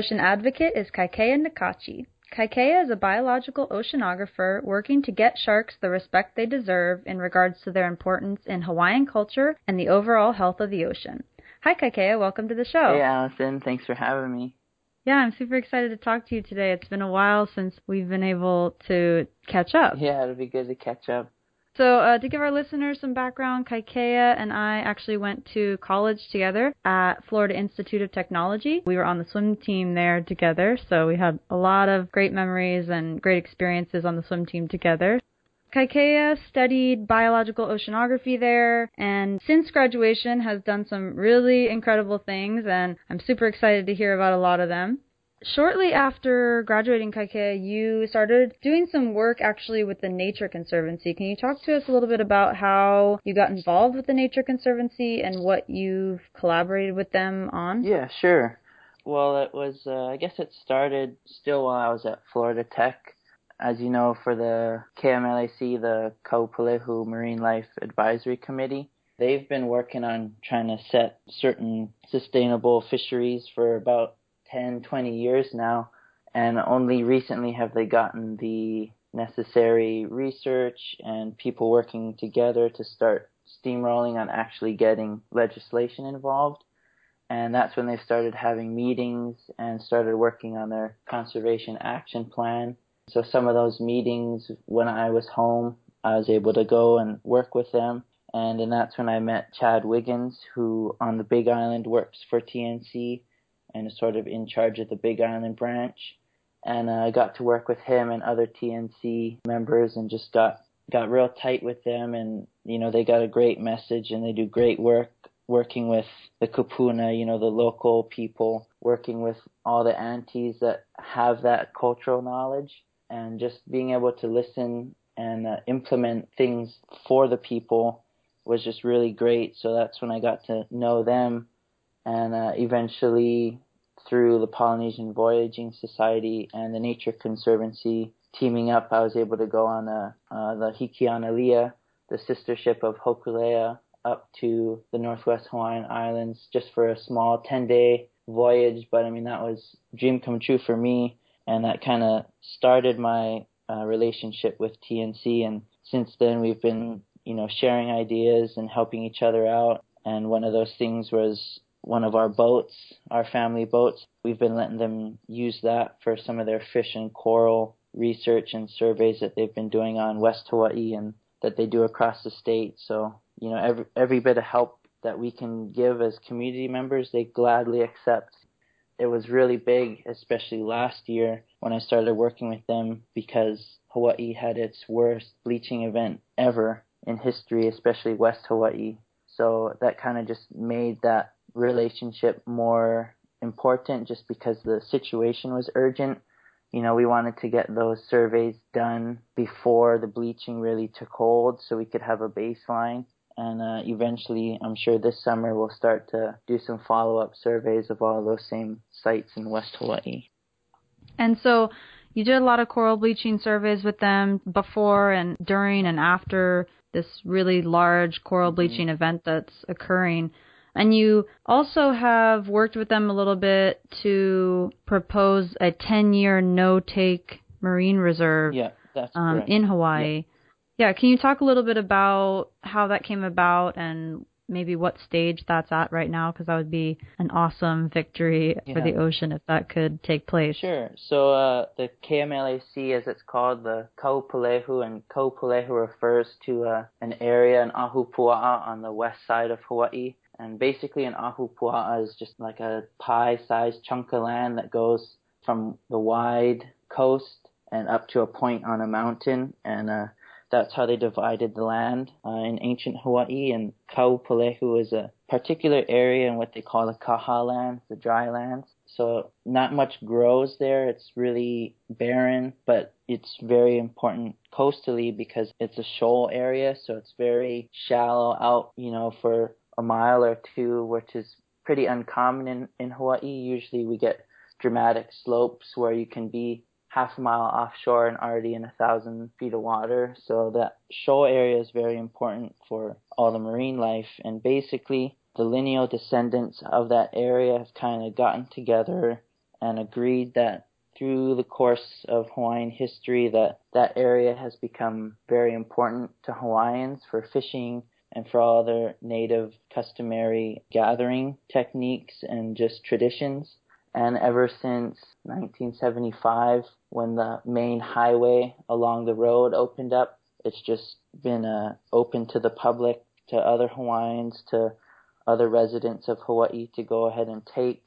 Ocean advocate is Kaikea Nakachi. Kaikea is a biological oceanographer working to get sharks the respect they deserve in regards to their importance in Hawaiian culture and the overall health of the ocean. Hi, Kaikea. Welcome to the show. Hey, Allison. Thanks for having me. Yeah, I'm super excited to talk to you today. It's been a while since we've been able to catch up. Yeah, it'll be good to catch up. So, uh, to give our listeners some background, Kaikea and I actually went to college together at Florida Institute of Technology. We were on the swim team there together, so we had a lot of great memories and great experiences on the swim team together. Kaikea studied biological oceanography there and since graduation has done some really incredible things and I'm super excited to hear about a lot of them shortly after graduating Kaikea, you started doing some work actually with the Nature Conservancy. Can you talk to us a little bit about how you got involved with the Nature Conservancy and what you've collaborated with them on? Yeah, sure. Well, it was, uh, I guess it started still while I was at Florida Tech. As you know, for the KMLAC, the Kaupulehu Marine Life Advisory Committee, they've been working on trying to set certain sustainable fisheries for about 10, 20 years now, and only recently have they gotten the necessary research and people working together to start steamrolling on actually getting legislation involved. And that's when they started having meetings and started working on their conservation action plan. So some of those meetings, when I was home, I was able to go and work with them. And then that's when I met Chad Wiggins, who on the Big Island works for TNC and sort of in charge of the Big Island branch. And uh, I got to work with him and other TNC members and just got got real tight with them and you know they got a great message and they do great work working with the kupuna, you know, the local people, working with all the aunties that have that cultural knowledge and just being able to listen and uh, implement things for the people was just really great. So that's when I got to know them and uh, eventually through the Polynesian Voyaging Society and the Nature Conservancy teaming up, I was able to go on a, uh, the Hikianalia, the sister ship of Hokulea, up to the Northwest Hawaiian Islands just for a small 10 day voyage. But I mean, that was dream come true for me. And that kind of started my uh, relationship with TNC. And since then, we've been, you know, sharing ideas and helping each other out. And one of those things was one of our boats, our family boats. We've been letting them use that for some of their fish and coral research and surveys that they've been doing on West Hawaii and that they do across the state. So, you know, every every bit of help that we can give as community members, they gladly accept. It was really big, especially last year when I started working with them because Hawaii had its worst bleaching event ever in history, especially West Hawaii. So that kind of just made that relationship more important just because the situation was urgent. You know, we wanted to get those surveys done before the bleaching really took hold so we could have a baseline. And uh, eventually, I'm sure this summer we'll start to do some follow up surveys of all of those same sites in West Hawaii. And so you did a lot of coral bleaching surveys with them before and during and after this really large coral mm-hmm. bleaching mm-hmm. event that's occurring. And you also have worked with them a little bit to propose a 10 year no take marine reserve yeah, um, in Hawaii. Yeah. yeah, can you talk a little bit about how that came about and maybe what stage that's at right now because that would be an awesome victory yeah. for the ocean if that could take place. Sure. So uh, the KMLAC, as it's called, the Kaupulehu, and Kaupulehu refers to uh, an area in Ahupua'a on the west side of Hawaii. And basically, an ahupua'a is just like a pie-sized chunk of land that goes from the wide coast and up to a point on a mountain. And uh, that's how they divided the land uh, in ancient Hawaii. And Kaupulehu is a particular area in what they call the Kaha lands, the dry lands. So not much grows there. It's really barren, but it's very important coastally because it's a shoal area. So it's very shallow out, you know, for a mile or two, which is pretty uncommon in, in Hawaii. Usually we get dramatic slopes where you can be half a mile offshore and already in a thousand feet of water. So that shoal area is very important for all the marine life. And basically, the lineal descendants of that area have kind of gotten together and agreed that through the course of Hawaiian history that that area has become very important to Hawaiians for fishing and for all other native customary gathering techniques and just traditions. And ever since 1975, when the main highway along the road opened up, it's just been uh, open to the public, to other Hawaiians, to other residents of Hawaii to go ahead and take.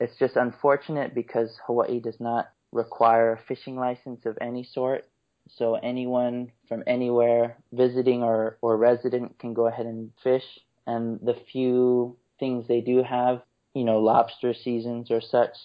It's just unfortunate because Hawaii does not require a fishing license of any sort. So anyone from anywhere visiting or, or resident can go ahead and fish. And the few things they do have you know, lobster seasons or such,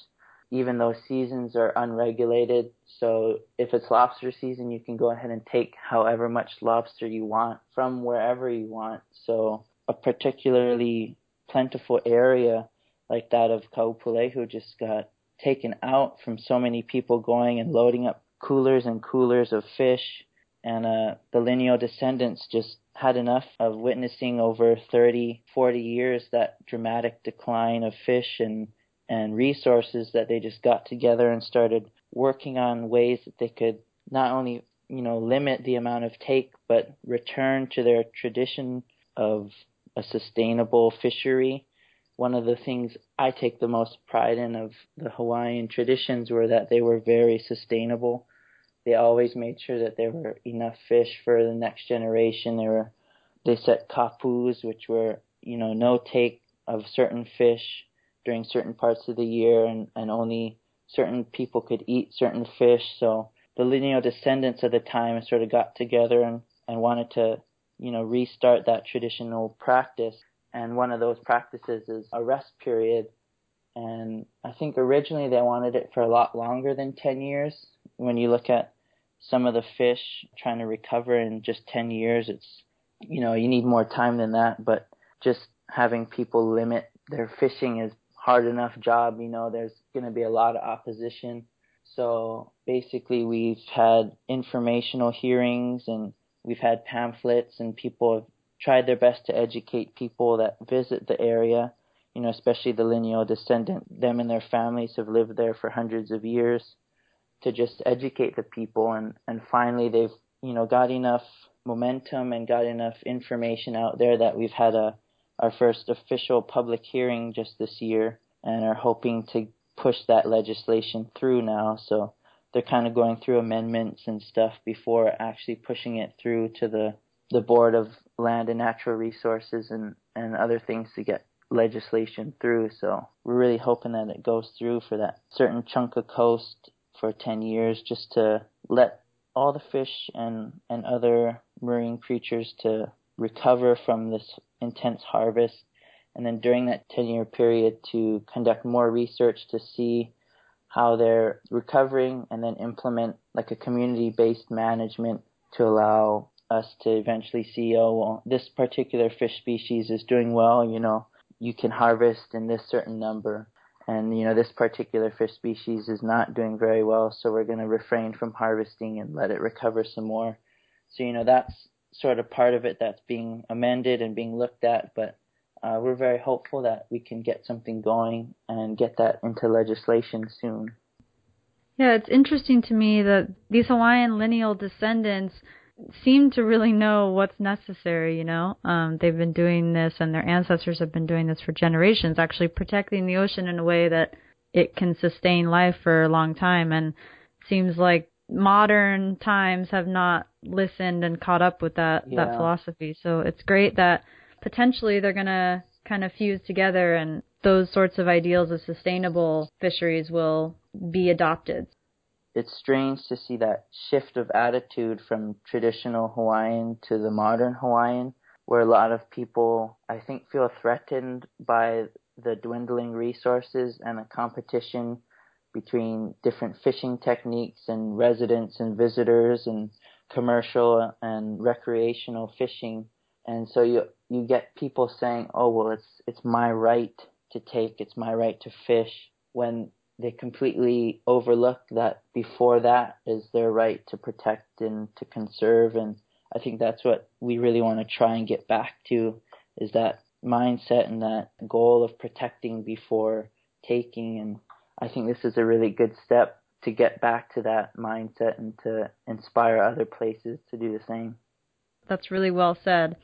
even those seasons are unregulated. So if it's lobster season, you can go ahead and take however much lobster you want from wherever you want. So a particularly plentiful area like that of Kaupulehu just got taken out from so many people going and loading up coolers and coolers of fish and uh, the lineal descendants just had enough of witnessing over 30, 40 years that dramatic decline of fish and and resources that they just got together and started working on ways that they could not only you know limit the amount of take but return to their tradition of a sustainable fishery one of the things I take the most pride in of the Hawaiian traditions were that they were very sustainable they always made sure that there were enough fish for the next generation. They were they set kapus, which were you know no take of certain fish during certain parts of the year, and and only certain people could eat certain fish. So the lineal descendants of the time sort of got together and and wanted to you know restart that traditional practice. And one of those practices is a rest period. And I think originally they wanted it for a lot longer than 10 years. When you look at some of the fish trying to recover in just 10 years it's you know you need more time than that but just having people limit their fishing is hard enough job you know there's going to be a lot of opposition so basically we've had informational hearings and we've had pamphlets and people have tried their best to educate people that visit the area you know especially the lineal descendant them and their families have lived there for hundreds of years to just educate the people. And and finally they've you know got enough momentum and got enough information out there that we've had a our first official public hearing just this year and are hoping to push that legislation through now. So they're kind of going through amendments and stuff before actually pushing it through to the the board of land and natural resources and and other things to get legislation through so we're really hoping that it goes through for that certain chunk of coast for 10 years just to let all the fish and, and other marine creatures to recover from this intense harvest. And then during that 10 year period to conduct more research to see how they're recovering and then implement like a community based management to allow us to eventually see, oh, well, this particular fish species is doing well, you know, you can harvest in this certain number. And you know this particular fish species is not doing very well so we're going to refrain from harvesting and let it recover some more. So you know that's sort of part of it that's being amended and being looked at but uh, we're very hopeful that we can get something going and get that into legislation soon. Yeah it's interesting to me that these hawaiian lineal descendants seem to really know what's necessary, you know. Um, they've been doing this and their ancestors have been doing this for generations, actually protecting the ocean in a way that it can sustain life for a long time and seems like modern times have not listened and caught up with that yeah. that philosophy. So it's great that potentially they're going to kind of fuse together and those sorts of ideals of sustainable fisheries will be adopted it's strange to see that shift of attitude from traditional Hawaiian to the modern Hawaiian, where a lot of people, I think, feel threatened by the dwindling resources and the competition between different fishing techniques and residents and visitors and commercial and recreational fishing. And so you you get people saying, "Oh, well, it's it's my right to take, it's my right to fish," when they completely overlook that before that is their right to protect and to conserve and I think that's what we really want to try and get back to is that mindset and that goal of protecting before taking and I think this is a really good step to get back to that mindset and to inspire other places to do the same. That's really well said.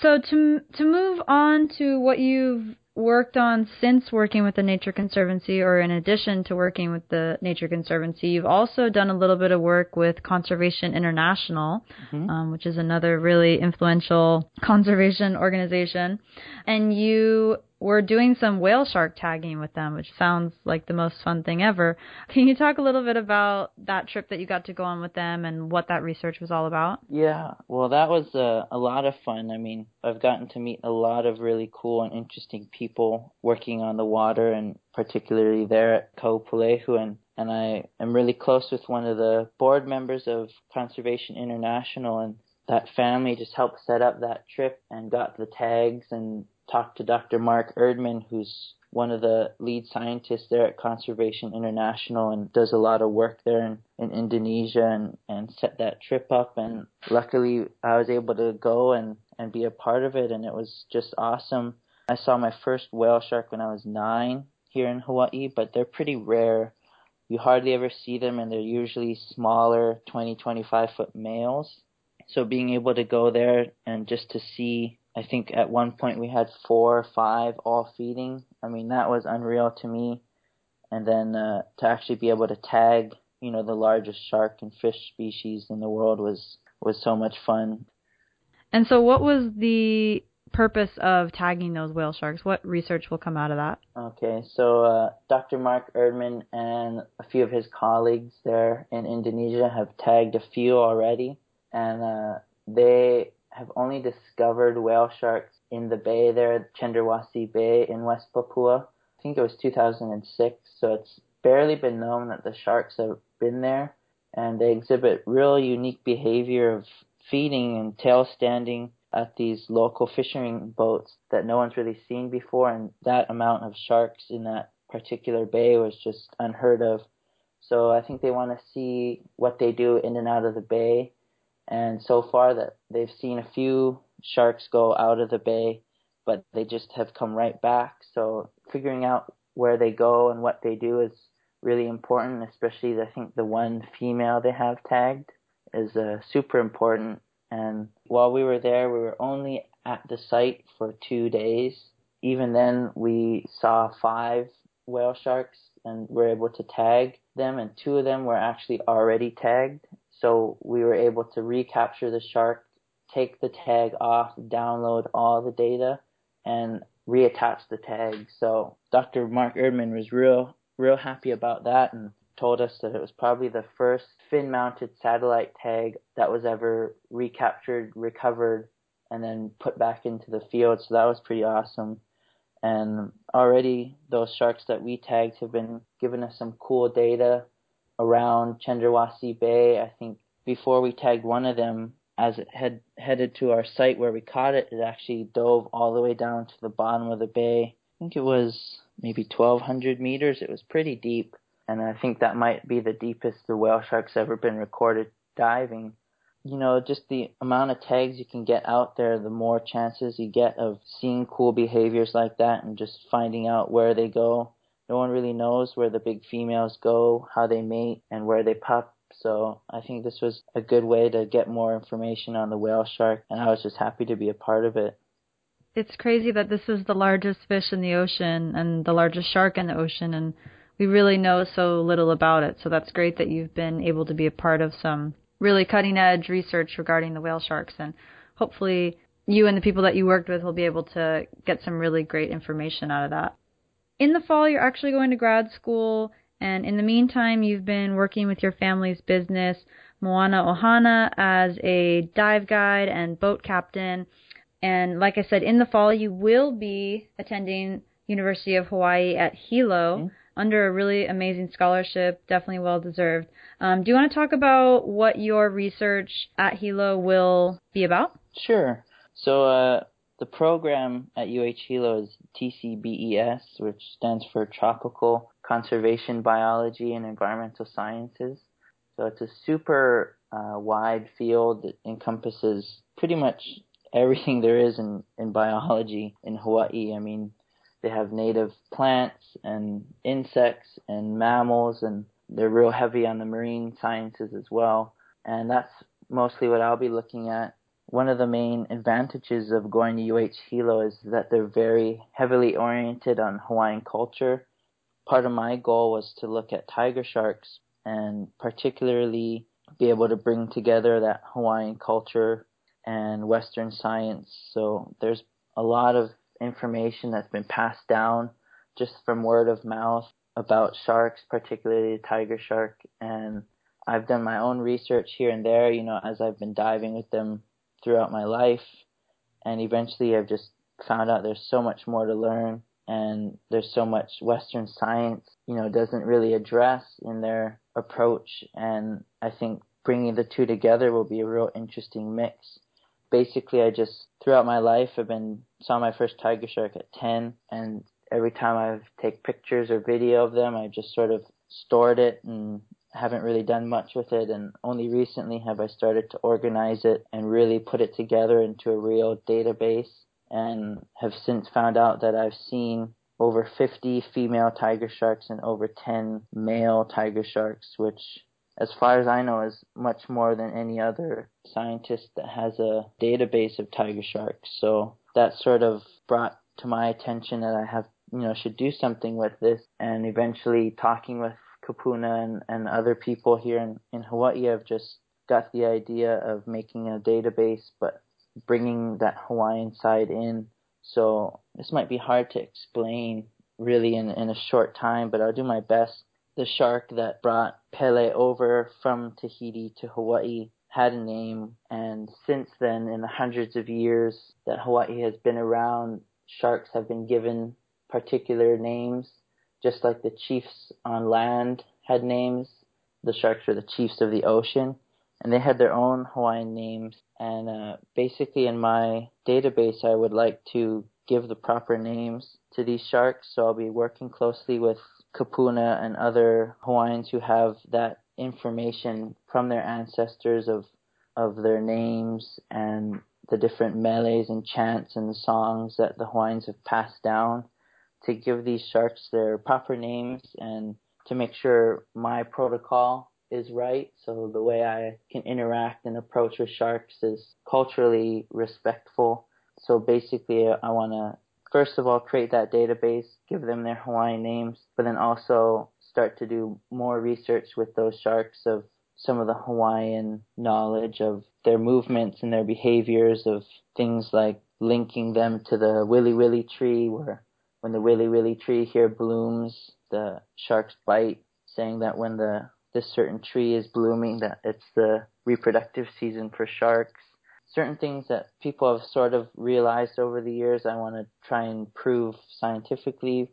So to to move on to what you've worked on since working with the Nature Conservancy, or in addition to working with the Nature Conservancy, you've also done a little bit of work with Conservation International, mm-hmm. um, which is another really influential conservation organization. And you we're doing some whale shark tagging with them, which sounds like the most fun thing ever. Can you talk a little bit about that trip that you got to go on with them and what that research was all about? Yeah, well, that was a, a lot of fun. I mean, I've gotten to meet a lot of really cool and interesting people working on the water, and particularly there at Kaupulehu, and and I am really close with one of the board members of Conservation International, and that family just helped set up that trip and got the tags and talked to Dr. Mark Erdmann, who's one of the lead scientists there at Conservation International and does a lot of work there in, in Indonesia and, and set that trip up. And luckily, I was able to go and, and be a part of it, and it was just awesome. I saw my first whale shark when I was nine here in Hawaii, but they're pretty rare. You hardly ever see them, and they're usually smaller, 20, 25 foot males. So being able to go there and just to see I think at one point we had four or five all feeding. I mean, that was unreal to me. And then uh, to actually be able to tag, you know, the largest shark and fish species in the world was was so much fun. And so, what was the purpose of tagging those whale sharks? What research will come out of that? Okay, so uh, Dr. Mark Erdmann and a few of his colleagues there in Indonesia have tagged a few already, and uh, they have only discovered whale sharks in the bay there, Cendrawasih Bay in West Papua. I think it was 2006, so it's barely been known that the sharks have been there, and they exhibit real unique behavior of feeding and tail standing at these local fishing boats that no one's really seen before, and that amount of sharks in that particular bay was just unheard of. So I think they want to see what they do in and out of the bay and so far that they've seen a few sharks go out of the bay, but they just have come right back. So figuring out where they go and what they do is really important, especially I think the one female they have tagged is uh, super important. And while we were there, we were only at the site for two days. Even then, we saw five whale sharks and were able to tag them, and two of them were actually already tagged so we were able to recapture the shark, take the tag off, download all the data, and reattach the tag. So Dr. Mark Erdmann was real, real happy about that and told us that it was probably the first fin-mounted satellite tag that was ever recaptured, recovered, and then put back into the field. So that was pretty awesome. And already those sharks that we tagged have been giving us some cool data around Cendrawasih Bay. I think before we tagged one of them, as it had headed to our site where we caught it, it actually dove all the way down to the bottom of the bay. I think it was maybe 1,200 meters. It was pretty deep, and I think that might be the deepest the whale shark's ever been recorded diving. You know, just the amount of tags you can get out there, the more chances you get of seeing cool behaviors like that and just finding out where they go no one really knows where the big females go, how they mate, and where they pup. So I think this was a good way to get more information on the whale shark, and I was just happy to be a part of it. It's crazy that this is the largest fish in the ocean and the largest shark in the ocean, and we really know so little about it. So that's great that you've been able to be a part of some really cutting edge research regarding the whale sharks, and hopefully you and the people that you worked with will be able to get some really great information out of that in the fall, you're actually going to grad school And in the meantime, you've been working with your family's business, Moana Ohana, as a dive guide and boat captain. And like I said, in the fall, you will be attending University of Hawaii at Hilo mm-hmm. under a really amazing scholarship, definitely well deserved. Um, do you want to talk about what your research at Hilo will be about? Sure. So uh, the program at UH Hilo is TCBES, which stands for Tropical Conservation Biology and Environmental Sciences. So it's a super uh, wide field that encompasses pretty much everything there is in, in biology in Hawaii. I mean, they have native plants and insects and mammals, and they're real heavy on the marine sciences as well. And that's mostly what I'll be looking at. One of the main advantages of going to UH Hilo is that they're very heavily oriented on Hawaiian culture. Part of my goal was to look at tiger sharks and particularly be able to bring together that Hawaiian culture and Western science. So there's a lot of information that's been passed down just from word of mouth about sharks, particularly the tiger shark. And I've done my own research here and there, you know, as I've been diving with them throughout my life. And eventually I've just found out there's so much more to learn and there's so much Western science, you know, doesn't really address in their approach. And I think bringing the two together will be a real interesting mix. Basically, I just throughout my life, I've been saw my first tiger shark at 10, and every time I take pictures or video of them, I just sort of stored it and haven't really done much with it. And only recently have I started to organize it and really put it together into a real database. And have since found out that I've seen over 50 female tiger sharks and over 10 male tiger sharks, which, as far as I know, is much more than any other scientist that has a database of tiger sharks. So that sort of brought to my attention that I have, you know, should do something with this. And eventually, talking with Kupuna and, and other people here in, in Hawaii, I've just got the idea of making a database, but bringing that Hawaiian side in so this might be hard to explain really in, in a short time, but I'll do my best. The shark that brought Pele over from Tahiti to Hawaii had a name, and since then, in the hundreds of years that Hawaii has been around, sharks have been given particular names, just like the chiefs on land had names. The sharks were the chiefs of the ocean and they had their own Hawaiian names. And uh, basically, in my database, I would like to give the proper names to these sharks. So I'll be working closely with Kupuna and other Hawaiians who have that information from their ancestors of of their names and the different mele's and chants and songs that the Hawaiians have passed down to give these sharks their proper names and to make sure my protocol is right. So the way I can interact and approach with sharks is culturally respectful. So basically, I want to first of all create that database, give them their Hawaiian names, but then also start to do more research with those sharks of some of the Hawaiian knowledge of their movements and their behaviors of things like linking them to the wiliwili tree where when the wiliwili tree here blooms, the sharks bite, saying that when the this certain tree is blooming, that it's the reproductive season for sharks. Certain things that people have sort of realized over the years, I want to try and prove scientifically,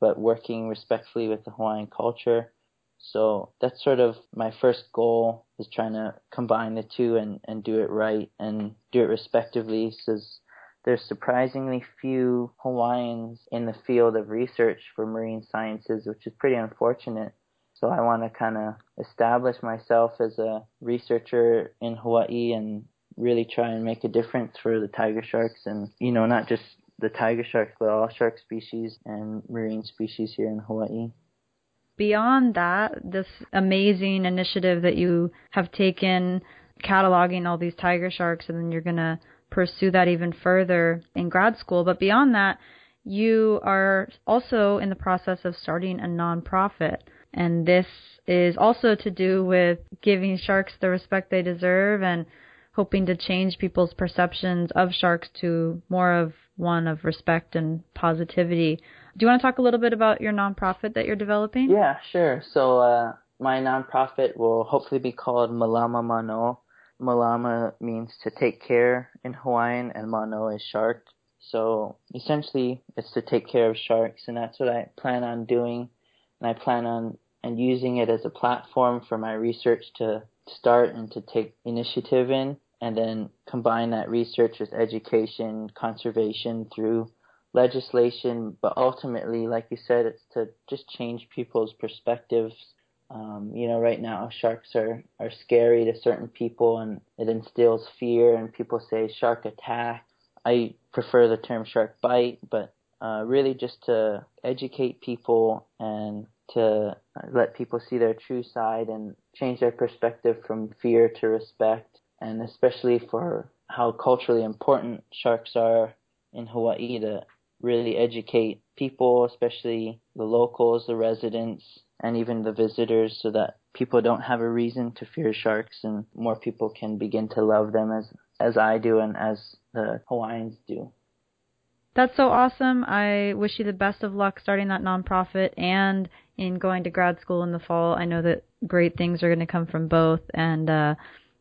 but working respectfully with the Hawaiian culture. So that's sort of my first goal is trying to combine the two and, and do it right and do it respectively. Because there's surprisingly few Hawaiians in the field of research for marine sciences, which is pretty unfortunate. So I want to kind of establish myself as a researcher in Hawaii and really try and make a difference for the tiger sharks and, you know, not just the tiger sharks, but all shark species and marine species here in Hawaii. Beyond that, this amazing initiative that you have taken cataloging all these tiger sharks and then you're going to pursue that even further in grad school. But beyond that, you are also in the process of starting a nonprofit. And this is also to do with giving sharks the respect they deserve and hoping to change people's perceptions of sharks to more of one of respect and positivity. Do you want to talk a little bit about your nonprofit that you're developing? Yeah, sure. So uh, my nonprofit will hopefully be called Malama Mano. Malama means to take care in Hawaiian, and Mano is shark. So essentially, it's to take care of sharks, and that's what I plan on doing. And I plan on and using it as a platform for my research to start and to take initiative in, and then combine that research with education, conservation through legislation, but ultimately, like you said, it's to just change people's perspectives. Um, you know, right now sharks are, are scary to certain people and it instills fear and people say shark attack. I prefer the term shark bite, but uh, really just to educate people and to let people see their true side and change their perspective from fear to respect, and especially for how culturally important sharks are in Hawaii to really educate people, especially the locals, the residents, and even the visitors, so that people don't have a reason to fear sharks and more people can begin to love them as as I do and as the Hawaiians do. That's so awesome. I wish you the best of luck starting that nonprofit and in going to grad school in the fall. I know that great things are going to come from both, and uh,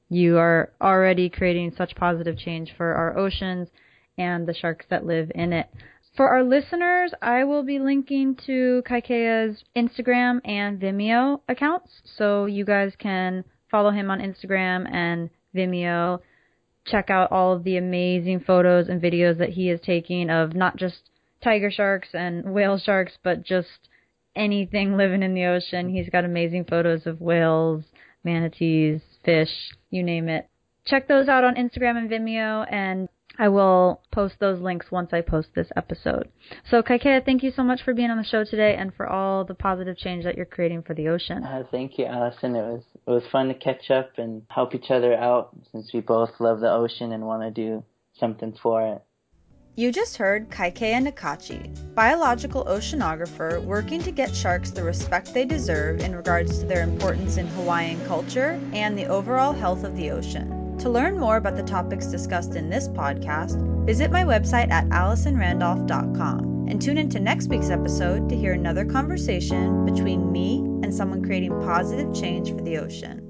you are already creating such positive change for our oceans and the sharks that live in it. For our listeners, I will be linking to Kaikea's Instagram and Vimeo accounts, so you guys can follow him on Instagram and Vimeo. Check out all of the amazing photos and videos that he is taking of not just tiger sharks and whale sharks, but just anything living in the ocean. He's got amazing photos of whales, manatees, fish, you name it. Check those out on Instagram and Vimeo, and I will post those links once I post this episode. So, Kaikea, thank you so much for being on the show today and for all the positive change that you're creating for the ocean. Uh, thank you, Allison. It was it was fun to catch up and help each other out since we both love the ocean and want to do something for it. You just heard Kaikea Nakachi, biological oceanographer working to get sharks the respect they deserve in regards to their importance in Hawaiian culture and the overall health of the ocean. To learn more about the topics discussed in this podcast, visit my website at AllisonRandolph.com and tune into next week's episode to hear another conversation between me and someone creating positive change for the ocean.